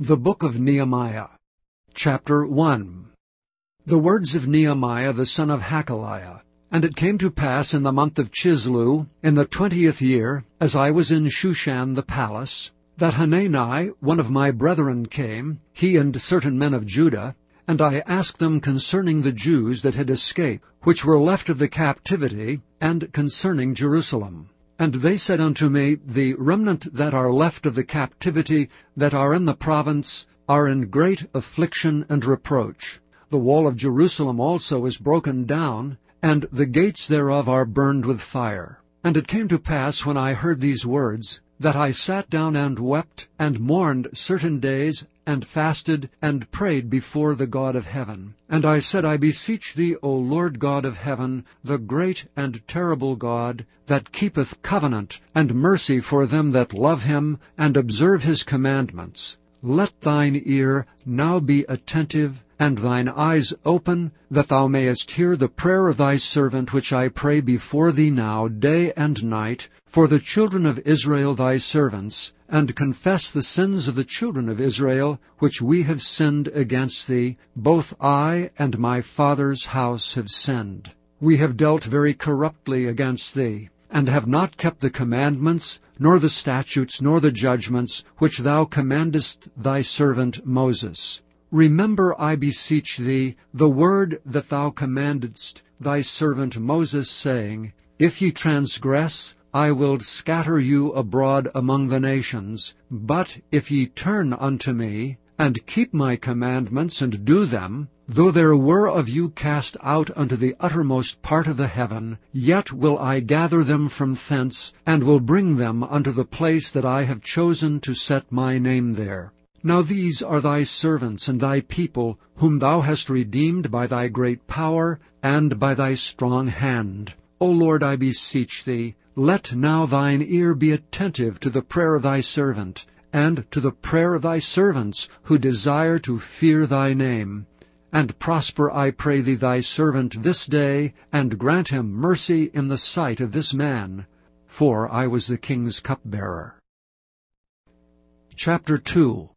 The Book of Nehemiah Chapter 1 The words of Nehemiah the son of Hachaliah. And it came to pass in the month of Chisleu, in the twentieth year, as I was in Shushan the palace, that Hanani, one of my brethren, came, he and certain men of Judah, and I asked them concerning the Jews that had escaped, which were left of the captivity, and concerning Jerusalem. And they said unto me, The remnant that are left of the captivity that are in the province are in great affliction and reproach. The wall of Jerusalem also is broken down, and the gates thereof are burned with fire. And it came to pass, when I heard these words, that I sat down and wept, and mourned certain days, and fasted, and prayed before the God of heaven. And I said, I beseech thee, O Lord God of heaven, the great and terrible God, that keepeth covenant and mercy for them that love him, and observe his commandments. Let thine ear now be attentive, and thine eyes open, that thou mayest hear the prayer of thy servant which I pray before thee now day and night, for the children of Israel thy servants, and confess the sins of the children of Israel, which we have sinned against thee, both I and my father's house have sinned. We have dealt very corruptly against thee, and have not kept the commandments, nor the statutes, nor the judgments, which thou commandest thy servant Moses. Remember, I beseech thee, the word that thou commandedst thy servant Moses, saying, If ye transgress, I will scatter you abroad among the nations. But if ye turn unto me, and keep my commandments, and do them, though there were of you cast out unto the uttermost part of the heaven, yet will I gather them from thence, and will bring them unto the place that I have chosen to set my name there. Now these are thy servants and thy people, whom thou hast redeemed by thy great power and by thy strong hand. O Lord, I beseech thee, let now thine ear be attentive to the prayer of thy servant, and to the prayer of thy servants, who desire to fear thy name. And prosper, I pray thee, thy servant this day, and grant him mercy in the sight of this man. For I was the king's cupbearer. Chapter 2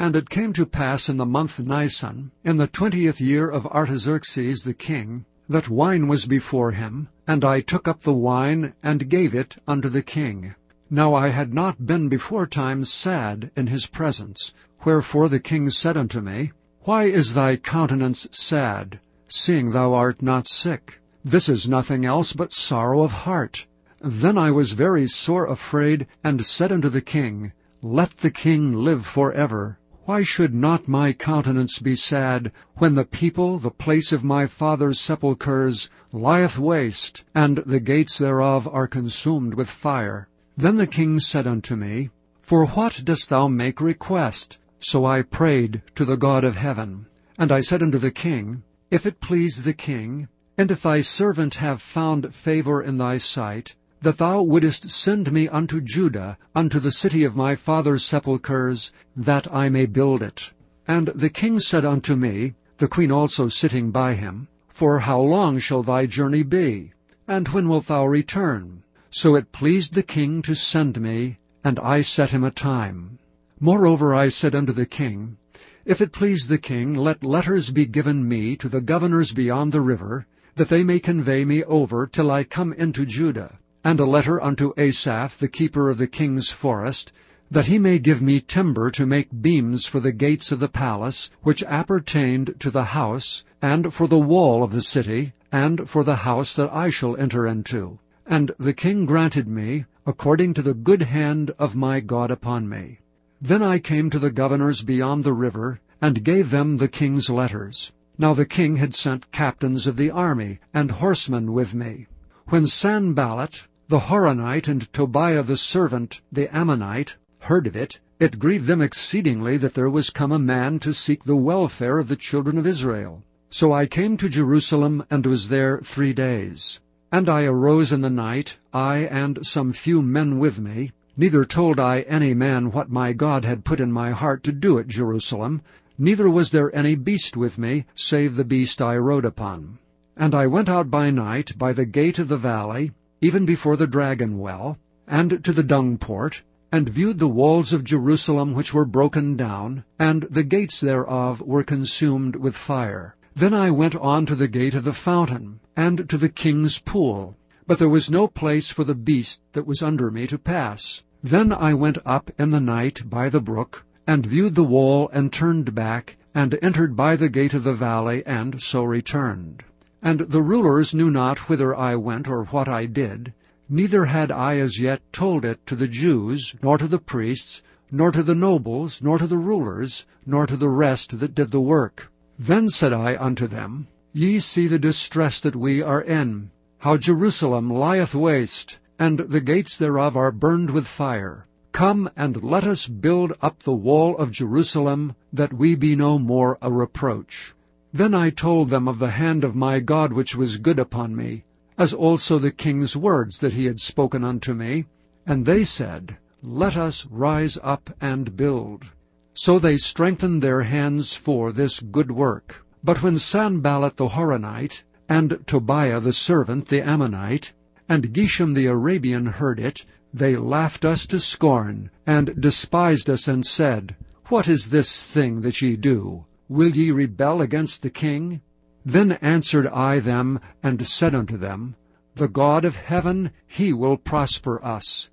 And it came to pass in the month Nisan, in the twentieth year of Artaxerxes the king, that wine was before him, and I took up the wine, and gave it unto the king. Now I had not been beforetime sad in his presence. Wherefore the king said unto me, Why is thy countenance sad, seeing thou art not sick? This is nothing else but sorrow of heart. Then I was very sore afraid, and said unto the king, Let the king live for ever. Why should not my countenance be sad, when the people, the place of my father's sepulchres, lieth waste, and the gates thereof are consumed with fire? Then the king said unto me, For what dost thou make request? So I prayed to the God of heaven. And I said unto the king, If it please the king, and if thy servant have found favor in thy sight, that thou wouldest send me unto Judah, unto the city of my father's sepulchres, that I may build it. And the king said unto me, the queen also sitting by him, For how long shall thy journey be? And when wilt thou return? So it pleased the king to send me, and I set him a time. Moreover I said unto the king, If it please the king, let letters be given me to the governors beyond the river, that they may convey me over till I come into Judah and a letter unto Asaph, the keeper of the king's forest, that he may give me timber to make beams for the gates of the palace, which appertained to the house, and for the wall of the city, and for the house that I shall enter into. And the king granted me, according to the good hand of my God upon me. Then I came to the governors beyond the river, and gave them the king's letters. Now the king had sent captains of the army, and horsemen with me. When Sanballat, the Horonite and Tobiah the servant, the Ammonite, heard of it, it grieved them exceedingly that there was come a man to seek the welfare of the children of Israel. So I came to Jerusalem, and was there three days. And I arose in the night, I and some few men with me, neither told I any man what my God had put in my heart to do at Jerusalem, neither was there any beast with me, save the beast I rode upon. And I went out by night by the gate of the valley, even before the dragon well, and to the dung port, and viewed the walls of Jerusalem which were broken down, and the gates thereof were consumed with fire. Then I went on to the gate of the fountain, and to the king's pool. But there was no place for the beast that was under me to pass. Then I went up in the night by the brook, and viewed the wall, and turned back, and entered by the gate of the valley, and so returned. And the rulers knew not whither I went or what I did, neither had I as yet told it to the Jews, nor to the priests, nor to the nobles, nor to the rulers, nor to the rest that did the work. Then said I unto them, Ye see the distress that we are in, how Jerusalem lieth waste, and the gates thereof are burned with fire. Come and let us build up the wall of Jerusalem, that we be no more a reproach. Then I told them of the hand of my God which was good upon me, as also the king's words that he had spoken unto me. And they said, Let us rise up and build. So they strengthened their hands for this good work. But when Sanballat the Horonite, and Tobiah the servant the Ammonite, and Geshem the Arabian heard it, they laughed us to scorn, and despised us, and said, What is this thing that ye do? Will ye rebel against the king? Then answered I them, and said unto them, The God of heaven, he will prosper us.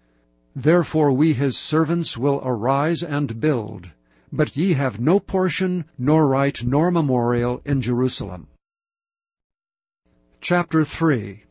Therefore we his servants will arise and build. But ye have no portion, nor right, nor memorial in Jerusalem. Chapter 3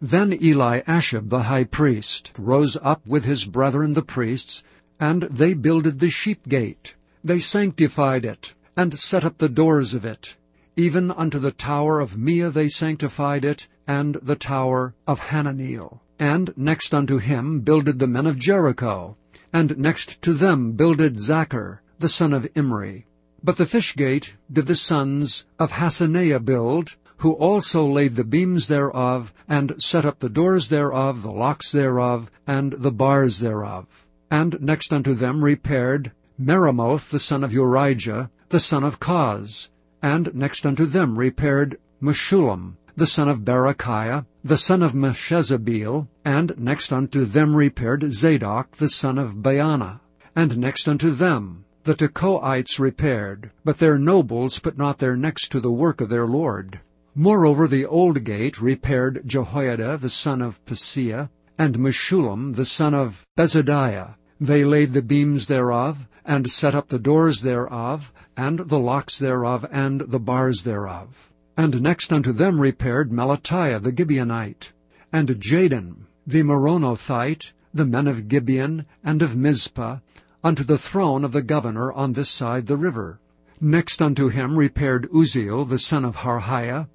Then Eliashib the high priest rose up with his brethren the priests, and they builded the sheep gate. They sanctified it, and set up the doors of it. Even unto the tower of Meah they sanctified it, and the tower of Hananeel. And next unto him builded the men of Jericho, and next to them builded Zaccur, the son of Imri. But the fish gate did the sons of Hassenaah build, who also laid the beams thereof, and set up the doors thereof, the locks thereof, and the bars thereof. And next unto them repaired Meremoth the son of Urijah, the son of Koz, and next unto them repaired Meshullam, the son of Berechiah, the son of Meshezabeel, and next unto them repaired Zadok, the son of Baana, and next unto them the Tekoites repaired, but their nobles put not their necks to the work of their lord. Moreover the old gate repaired Jehoiada the son of Paseah, and Meshullam the son of Besodeiah. They laid the beams thereof, and set up the doors thereof, and the locks thereof, and the bars thereof. And next unto them repaired Melatiah the Gibeonite, and Jadon the Meronothite, the men of Gibeon and of Mizpah, unto the throne of the governor on this side the river. Next unto him repaired Uzziel the son of Harhaiah,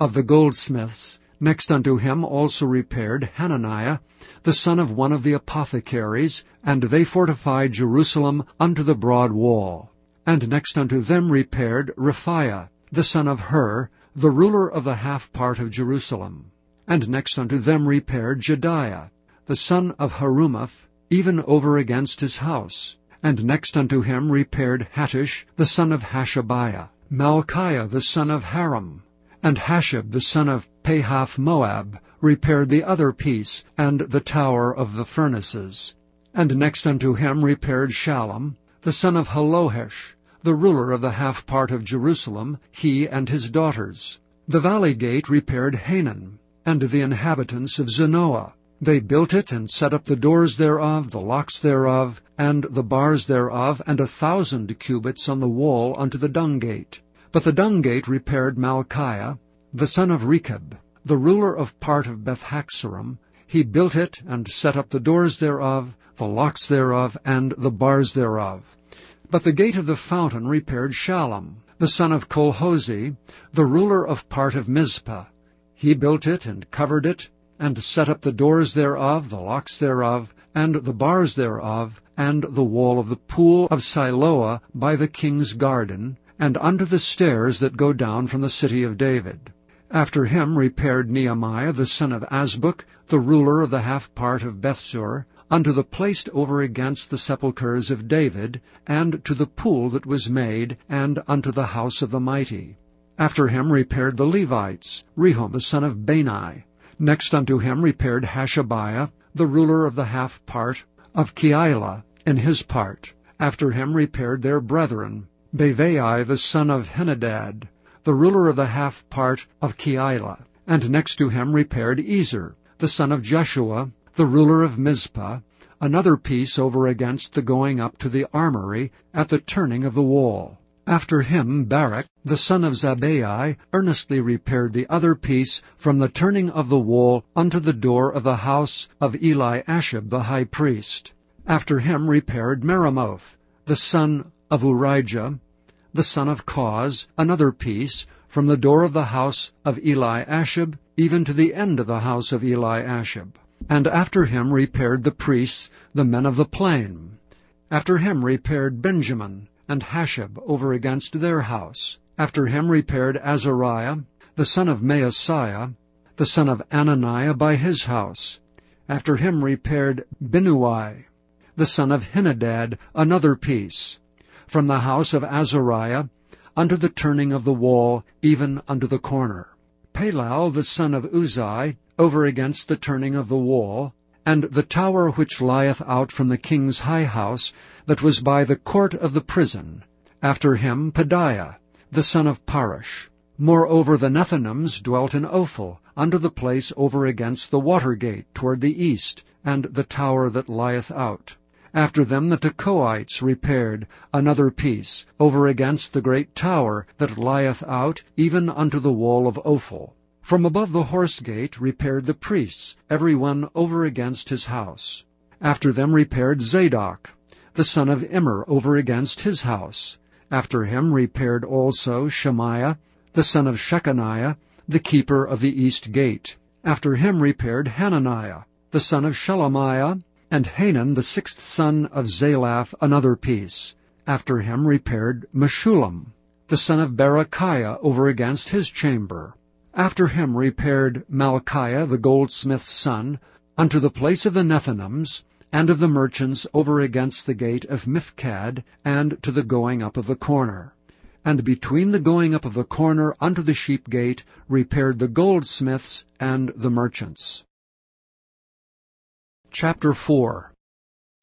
of the goldsmiths. Next unto him also repaired Hananiah, the son of one of the apothecaries, and they fortified Jerusalem unto the broad wall. And next unto them repaired Rephaiah, the son of Hur, the ruler of the half part of Jerusalem. And next unto them repaired Jedaiah, the son of Harumaph, even over against his house. And next unto him repaired Hattush, the son of Hashabiah, Malchiah, the son of Haram, and Hashub, the son of Pahath Moab, repaired the other piece, and the tower of the furnaces. And next unto him repaired Shallum, the son of Halohesh, the ruler of the half part of Jerusalem, he and his daughters. The valley gate repaired Hanan, and the inhabitants of Zanoah. They built it, and set up the doors thereof, the locks thereof, and the bars thereof, and a thousand cubits on the wall unto the dung gate. But the dung gate repaired Malchiah, the son of Rechab, the ruler of part of Bethhaccerem. He built it, and set up the doors thereof, the locks thereof, and the bars thereof. But the gate of the fountain repaired Shallum, the son of Colhozeh, the ruler of part of Mizpah. He built it, and covered it, and set up the doors thereof, the locks thereof, and the bars thereof, and the wall of the pool of Siloah by the king's garden, and under the stairs that go down from the city of David. After him repaired Nehemiah the son of Azbuk, the ruler of the half part of Bethzur, unto the place over against the sepulchres of David, and to the pool that was made, and unto the house of the mighty. After him repaired the Levites, Rehum the son of Bani, Next unto him repaired Hashabiah, the ruler of the half part of Keilah in his part. After him repaired their brethren, Bavai the son of Henadad, the ruler of the half part of Keilah. And next to him repaired Ezer, the son of Jeshua, the ruler of Mizpah, another piece over against the going up to the armory at the turning of the wall. After him Baruch, the son of Zabbai, earnestly repaired the other piece from the turning of the wall unto the door of the house of Eli Eliashib the high priest. After him repaired Meremoth, the son of Urijah, the son of Koz, another piece, from the door of the house of Eliashib even to the end of the house of Eliashib. And after him repaired the priests, the men of the plain. After him repaired Benjamin and Hashab over against their house. After him repaired Azariah, the son of Maaseiah, the son of Ananiah by his house. After him repaired Binnui, the son of Henadad, another piece, from the house of Azariah unto the turning of the wall, even unto the corner. Palal, the son of Uzai, over against the turning of the wall, and the tower which lieth out from the king's high house, that was by the court of the prison. After him Pedaiah, the son of Parosh. Moreover the Nethinims dwelt in Ophel, under the place over against the water gate toward the east, and the tower that lieth out. After them the Tekoites repaired another piece, over against the great tower that lieth out, even unto the wall of Ophel. From above the horse gate repaired the priests, every one over against his house. After them repaired Zadok, the son of Immer, over against his house. After him repaired also Shemaiah, the son of Shechaniah, the keeper of the east gate. After him repaired Hananiah, the son of Shelemiah, and Hanan, the sixth son of Zalaph, another piece. After him repaired Meshullam, the son of Berechiah, over against his chamber. After him repaired Malchiah the goldsmith's son unto the place of the Nethinims, and of the merchants over against the gate of Miphkad, and to the going up of the corner. And between the going up of the corner unto the sheep gate repaired the goldsmiths and the merchants. Chapter 4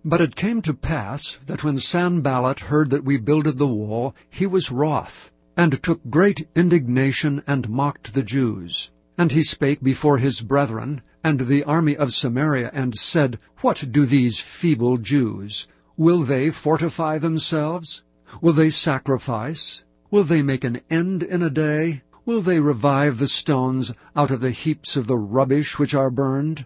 But it came to pass that when Sanballat heard that we builded the wall, he was wroth, and took great indignation, and mocked the Jews. And he spake before his brethren, and the army of Samaria, and said, What do these feeble Jews? Will they fortify themselves? Will they sacrifice? Will they make an end in a day? Will they revive the stones out of the heaps of the rubbish which are burned?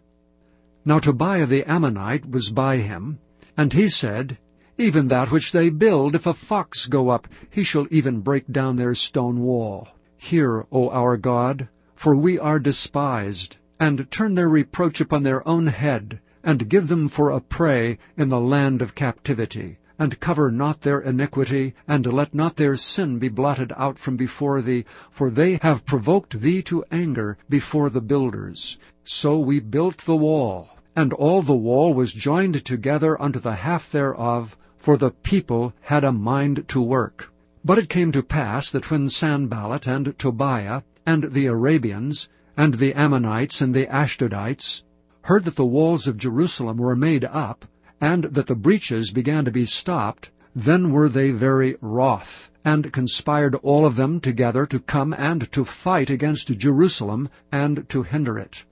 Now Tobiah the Ammonite was by him, and he said, even that which they build, if a fox go up, he shall even break down their stone wall. Hear, O our God, for we are despised, and turn their reproach upon their own head, and give them for a prey in the land of captivity, and cover not their iniquity, and let not their sin be blotted out from before thee, for they have provoked thee to anger before the builders. So we built the wall, and all the wall was joined together unto the half thereof, for the people had a mind to work. But it came to pass that when Sanballat and Tobiah and the Arabians and the Ammonites and the Ashdodites heard that the walls of Jerusalem were made up, and that the breaches began to be stopped, then were they very wroth, and conspired all of them together to come and to fight against Jerusalem, and to hinder it.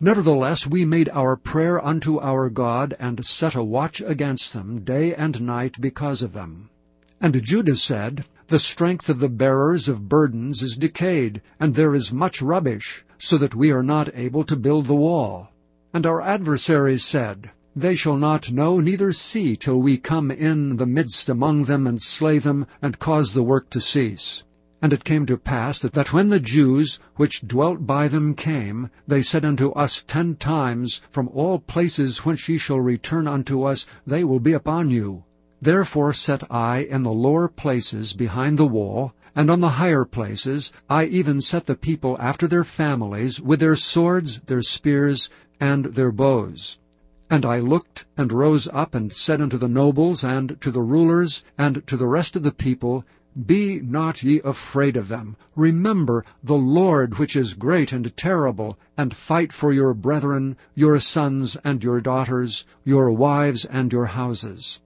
Nevertheless we made our prayer unto our God, and set a watch against them day and night because of them. And Judah said, The strength of the bearers of burdens is decayed, and there is much rubbish, so that we are not able to build the wall. And our adversaries said, They shall not know neither see till we come in the midst among them, and slay them, and cause the work to cease. And it came to pass that when the Jews which dwelt by them came, they said unto us ten times, From all places whence ye shall return unto us, they will be upon you. Therefore set I in the lower places behind the wall, and on the higher places I even set the people after their families, with their swords, their spears, and their bows. And I looked and rose up and said unto the nobles and to the rulers and to the rest of the people, Be not ye afraid of them. Remember the Lord which is great and terrible, and fight for your brethren, your sons and your daughters, your wives and your houses.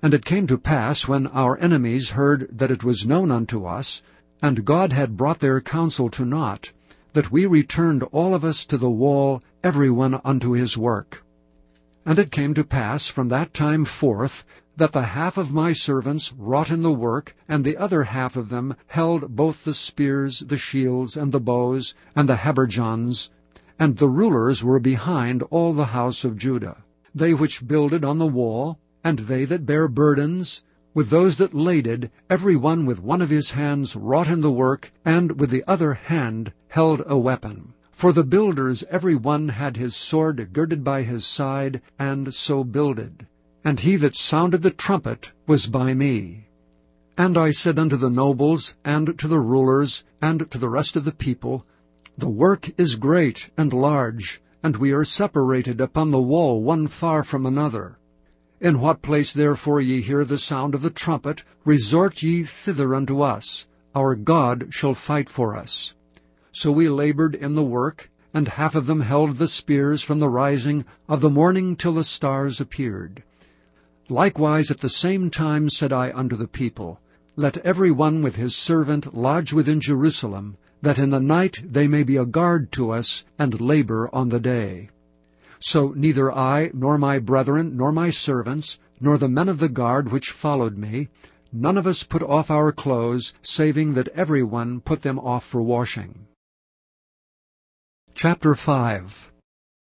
And it came to pass, when our enemies heard that it was known unto us, and God had brought their counsel to naught, that we returned all of us to the wall, every one unto his work. And it came to pass from that time forth, that the half of my servants wrought in the work, and the other half of them held both the spears, the shields, and the bows, and the habergeons, and the rulers were behind all the house of Judah. They which builded on the wall, and they that bare burdens, with those that laded, every one with one of his hands wrought in the work, and with the other hand held a weapon. For the builders every one had his sword girded by his side, and so builded and he that sounded the trumpet was by me. And I said unto the nobles, and to the rulers, and to the rest of the people, The work is great and large, and we are separated upon the wall one far from another. In what place therefore ye hear the sound of the trumpet, resort ye thither unto us. Our God shall fight for us. So we labored in the work, and half of them held the spears from the rising of the morning till the stars appeared. Likewise at the same time said I unto the people, Let every one with his servant lodge within Jerusalem, that in the night they may be a guard to us, and labor on the day. So neither I, nor my brethren, nor my servants, nor the men of the guard which followed me, none of us put off our clothes, saving that every one put them off for washing. Chapter 5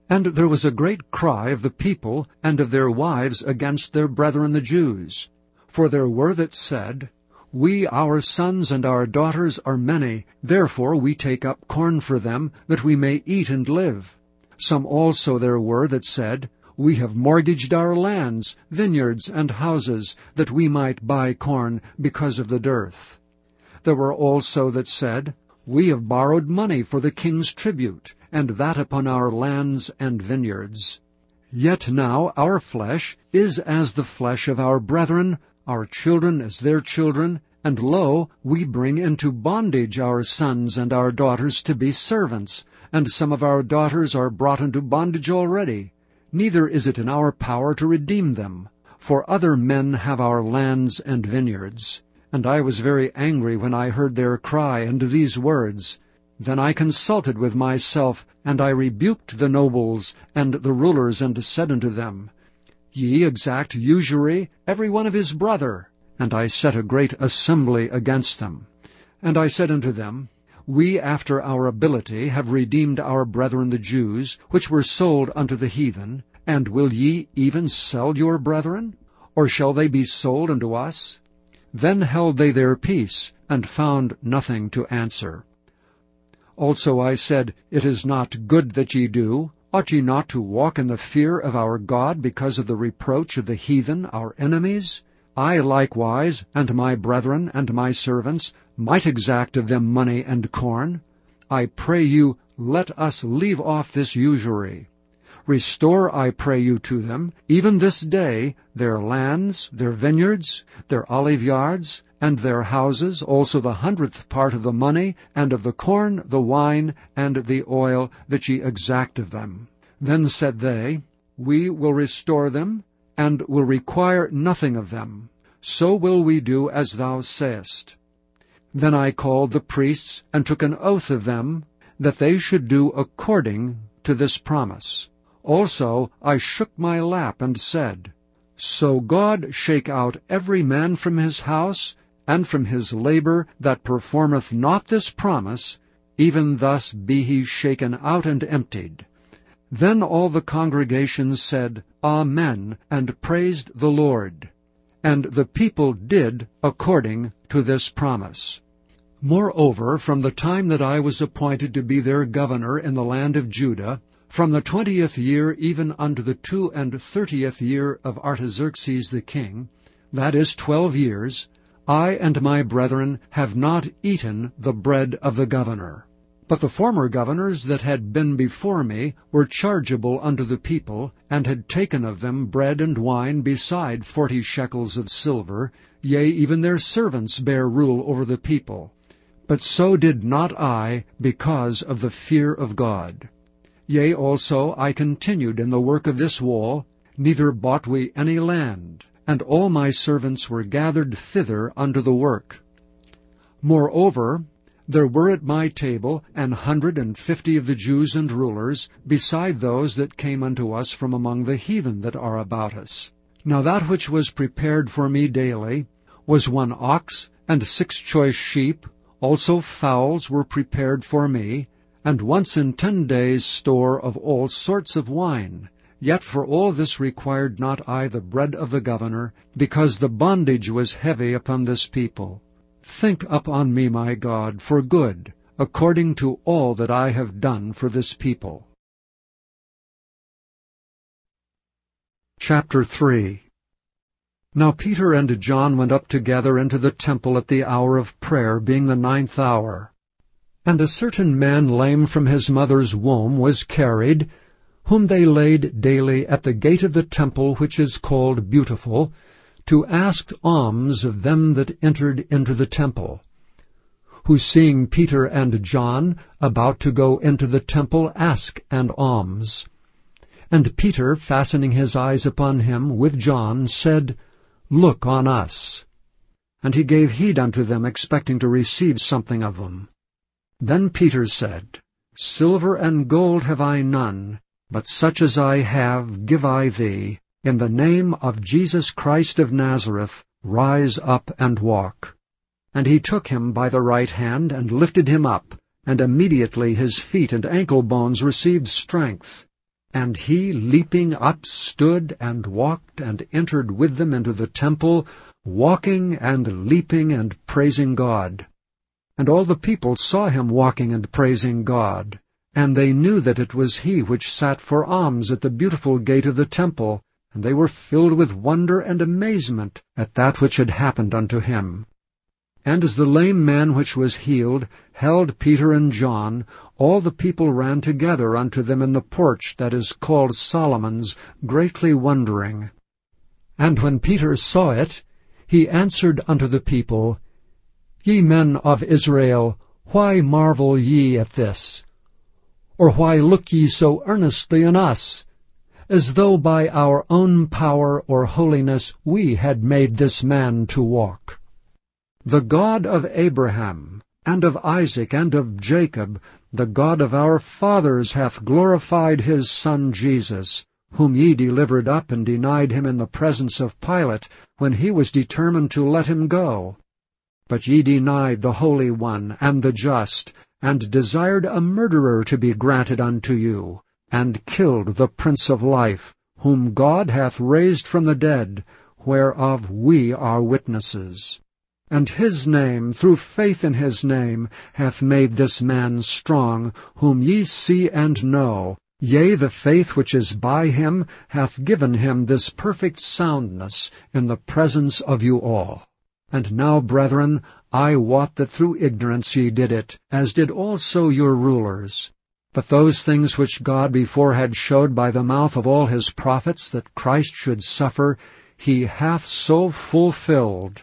and there was a great cry of the people and of their wives against their brethren the Jews. For there were that said, We, our sons and our daughters, are many, therefore we take up corn for them, that we may eat and live. Some also there were that said, We have mortgaged our lands, vineyards, and houses, that we might buy corn, because of the dearth. There were also that said, We have borrowed money for the king's tribute, and that upon our lands and vineyards. Yet now our flesh is as the flesh of our brethren, our children as their children, and lo, we bring into bondage our sons and our daughters to be servants, and some of our daughters are brought into bondage already. Neither is it in our power to redeem them, for other men have our lands and vineyards. And I was very angry when I heard their cry and these words, then I consulted with myself, and I rebuked the nobles and the rulers, and said unto them, Ye exact usury, every one of his brother. And I set a great assembly against them. And I said unto them, We after our ability have redeemed our brethren the Jews, which were sold unto the heathen, and will ye even sell your brethren? Or shall they be sold unto us? Then held they their peace, and found nothing to answer. Also I said, It is not good that ye do. Ought ye not to walk in the fear of our God because of the reproach of the heathen, our enemies? I likewise, and my brethren, and my servants, might exact of them money and corn. I pray you, let us leave off this usury. Restore, I pray you, to them, even this day, their lands, their vineyards, their olive yards, and their houses, also the hundredth part of the money, and of the corn, the wine, and the oil, that ye exact of them. Then said they, We will restore them, and will require nothing of them. So will we do as thou sayest. Then I called the priests, and took an oath of them, that they should do according to this promise. Also I shook my lap, and said, So God shake out every man from his house, and from his labor that performeth not this promise, even thus be he shaken out and emptied. Then all the congregation said, Amen, and praised the Lord. And the people did according to this promise. Moreover, from the time that I was appointed to be their governor in the land of Judah, from the twentieth year even unto the two and thirtieth year of Artaxerxes the king, that is twelve years, I and my brethren have not eaten the bread of the governor. But the former governors that had been before me were chargeable unto the people, and had taken of them bread and wine beside forty shekels of silver, yea, even their servants bare rule over the people. But so did not I, because of the fear of God. Yea, also I continued in the work of this wall, neither bought we any land, and all my servants were gathered thither unto the work. Moreover, there were at my table an hundred and fifty of the Jews and rulers, beside those that came unto us from among the heathen that are about us. Now that which was prepared for me daily was one ox and six choice sheep, also fowls were prepared for me, and once in ten days store of all sorts of wine. Yet for all this required not I the bread of the governor, because the bondage was heavy upon this people. Think upon me, my God, for good, according to all that I have done for this people. Chapter 3 Now Peter and John went up together into the temple at the hour of prayer, being the ninth hour. And a certain man lame from his mother's womb was carried, whom they laid daily at the gate of the temple which is called Beautiful, to ask alms of them that entered into the temple, who seeing Peter and John about to go into the temple ask an alms. And Peter, fastening his eyes upon him with John, said, Look on us. And he gave heed unto them, expecting to receive something of them. Then Peter said, Silver and gold have I none, but such as I have give I thee. In the name of Jesus Christ of Nazareth, rise up and walk. And he took him by the right hand, and lifted him up, and immediately his feet and ankle bones received strength. And he, leaping up, stood and walked, and entered with them into the temple, walking and leaping and praising God. And all the people saw him walking and praising God. And they knew that it was he which sat for alms at the beautiful gate of the temple, and they were filled with wonder and amazement at that which had happened unto him. And as the lame man which was healed held Peter and John, all the people ran together unto them in the porch that is called Solomon's, greatly wondering. And when Peter saw it, he answered unto the people, Ye men of Israel, why marvel ye at this? Or why look ye so earnestly on us? as though by our own power or holiness we had made this man to walk. The God of Abraham, and of Isaac, and of Jacob, the God of our fathers hath glorified his Son Jesus, whom ye delivered up and denied him in the presence of Pilate, when he was determined to let him go. But ye denied the Holy One, and the Just, and desired a murderer to be granted unto you, and killed the Prince of Life, whom God hath raised from the dead, whereof we are witnesses. And his name, through faith in his name, hath made this man strong, whom ye see and know. Yea, the faith which is by him hath given him this perfect soundness in the presence of you all. And now, brethren, I wot that through ignorance ye did it, as did also your rulers. But those things which God before had showed by the mouth of all his prophets that Christ should suffer, he hath so fulfilled.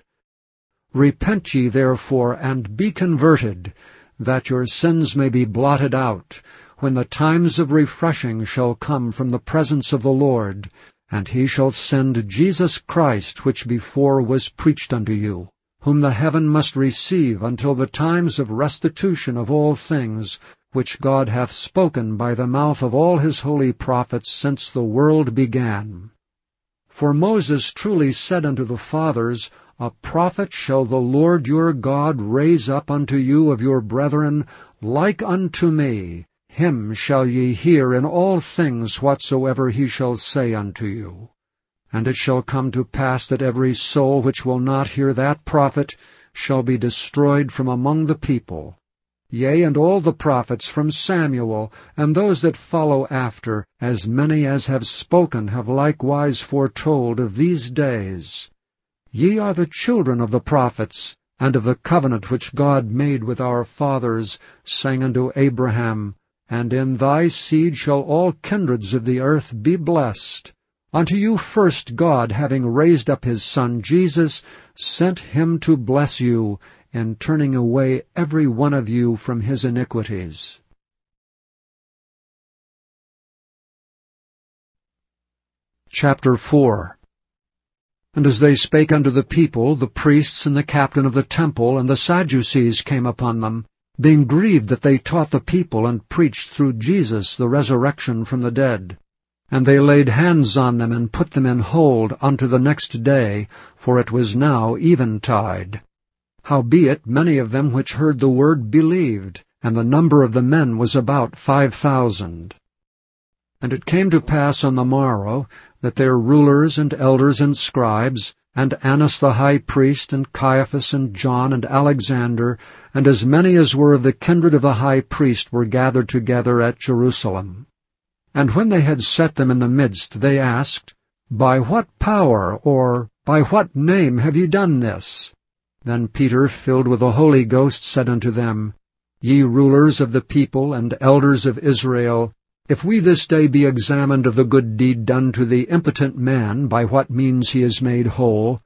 Repent ye therefore, and be converted, that your sins may be blotted out, when the times of refreshing shall come from the presence of the Lord, and he shall send Jesus Christ, which before was preached unto you, whom the heaven must receive until the times of restitution of all things, which God hath spoken by the mouth of all his holy prophets since the world began. For Moses truly said unto the fathers, A prophet shall the Lord your God raise up unto you of your brethren, like unto me. Him shall ye hear in all things whatsoever he shall say unto you. And it shall come to pass that every soul which will not hear that prophet shall be destroyed from among the people. Yea, and all the prophets from Samuel, and those that follow after, as many as have spoken, have likewise foretold of these days. Ye are the children of the prophets, and of the covenant which God made with our fathers, saying unto Abraham, And in thy seed shall all kindreds of the earth be blessed. Unto you first God, having raised up his Son Jesus, sent him to bless you, in turning away every one of you from his iniquities. Chapter 4 And as they spake unto the people, the priests and the captain of the temple and the Sadducees came upon them, being grieved that they taught the people and preached through Jesus the resurrection from the dead. And they laid hands on them and put them in hold unto the next day, for it was now eventide. Howbeit many of them which heard the word believed, and the number of the men was about five thousand. And it came to pass on the morrow that their rulers and elders and scribes, and Annas the high priest, and Caiaphas, and John, and Alexander, and as many as were of the kindred of the high priest were gathered together at Jerusalem. And when they had set them in the midst, they asked, By what power, or by what name have ye done this? Then Peter, filled with the Holy Ghost, said unto them, Ye rulers of the people and elders of Israel, if we this day be examined of the good deed done to the impotent man, by what means he is made whole,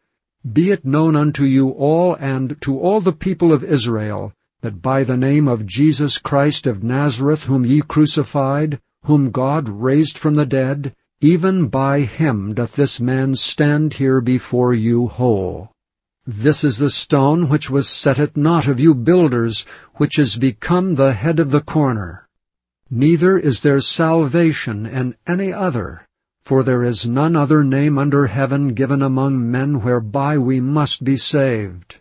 be it known unto you all and to all the people of Israel, that by the name of Jesus Christ of Nazareth, whom ye crucified, whom God raised from the dead, even by him doth this man stand here before you whole. This is the stone which was set at naught of you builders, which is become the head of the corner. Neither is there salvation in any other, for there is none other name under heaven given among men whereby we must be saved.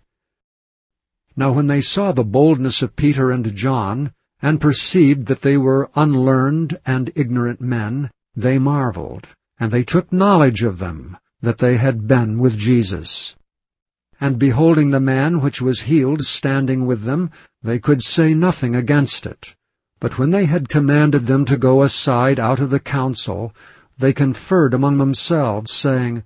Now when they saw the boldness of Peter and John, and perceived that they were unlearned and ignorant men, they marveled, and they took knowledge of them, that they had been with Jesus. And beholding the man which was healed standing with them, they could say nothing against it. But when they had commanded them to go aside out of the council, they conferred among themselves, saying,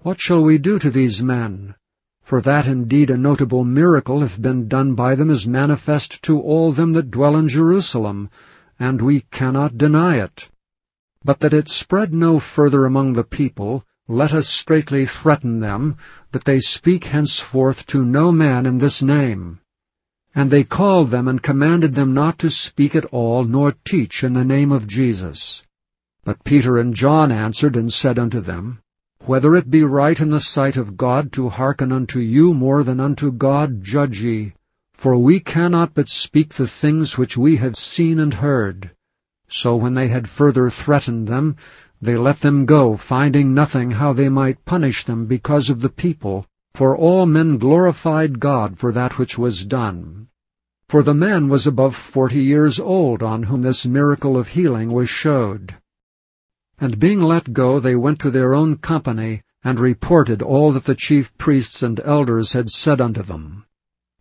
What shall we do to these men? For that indeed a notable miracle hath been done by them is manifest to all them that dwell in Jerusalem, and we cannot deny it. But that it spread no further among the people, let us straitly threaten them, that they speak henceforth to no man in this name. And they called them and commanded them not to speak at all, nor teach in the name of Jesus. But Peter and John answered and said unto them, Whether it be right in the sight of God to hearken unto you more than unto God, judge ye. For we cannot but speak the things which we have seen and heard. So when they had further threatened them, they let them go, finding nothing how they might punish them because of the people, for all men glorified God for that which was done. For the man was above forty years old on whom this miracle of healing was showed. And being let go, they went to their own company, and reported all that the chief priests and elders had said unto them.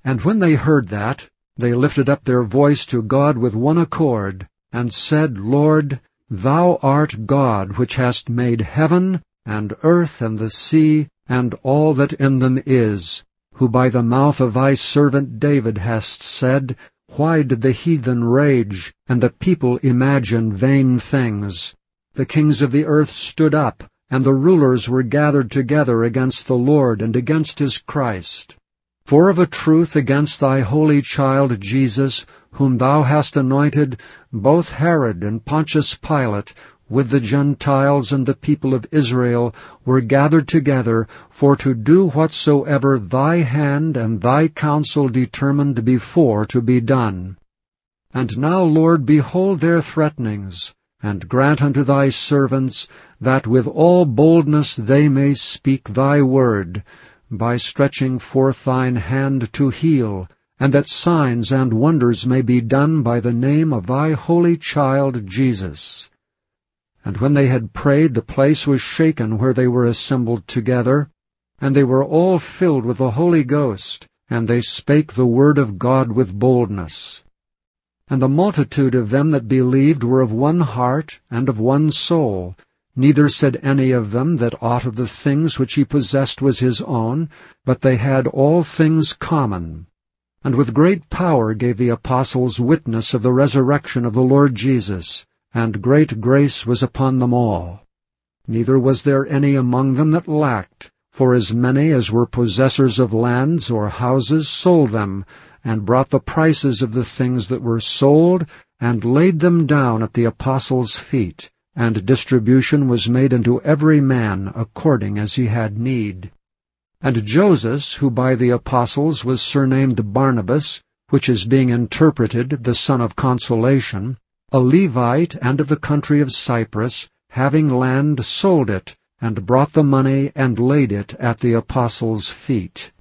And when they heard that, they lifted up their voice to God with one accord, and said, Lord, Thou art God, which hast made heaven, and earth, and the sea, and all that in them is, who by the mouth of thy servant David hast said, Why did the heathen rage, and the people imagine vain things? The kings of the earth stood up, and the rulers were gathered together against the Lord and against his Christ. For of a truth against thy holy child Jesus, whom thou hast anointed, both Herod and Pontius Pilate, with the Gentiles and the people of Israel were gathered together for to do whatsoever thy hand and thy counsel determined before to be done. And now, Lord, behold their threatenings, and grant unto thy servants that with all boldness they may speak thy word, by stretching forth thine hand to heal, and that signs and wonders may be done by the name of thy holy child Jesus. And when they had prayed, the place was shaken where they were assembled together, and they were all filled with the Holy Ghost, and they spake the word of God with boldness. And the multitude of them that believed were of one heart and of one soul, neither said any of them that aught of the things which he possessed was his own, but they had all things common. And with great power gave the apostles witness of the resurrection of the Lord Jesus, and great grace was upon them all. Neither was there any among them that lacked, for as many as were possessors of lands or houses sold them, and brought the prices of the things that were sold, and laid them down at the apostles' feet, and distribution was made unto every man according as he had need. And Joses, who by the apostles was surnamed Barnabas, which is being interpreted the son of consolation, a Levite and of the country of Cyprus, having land sold it, and brought the money and laid it at the apostles' feet.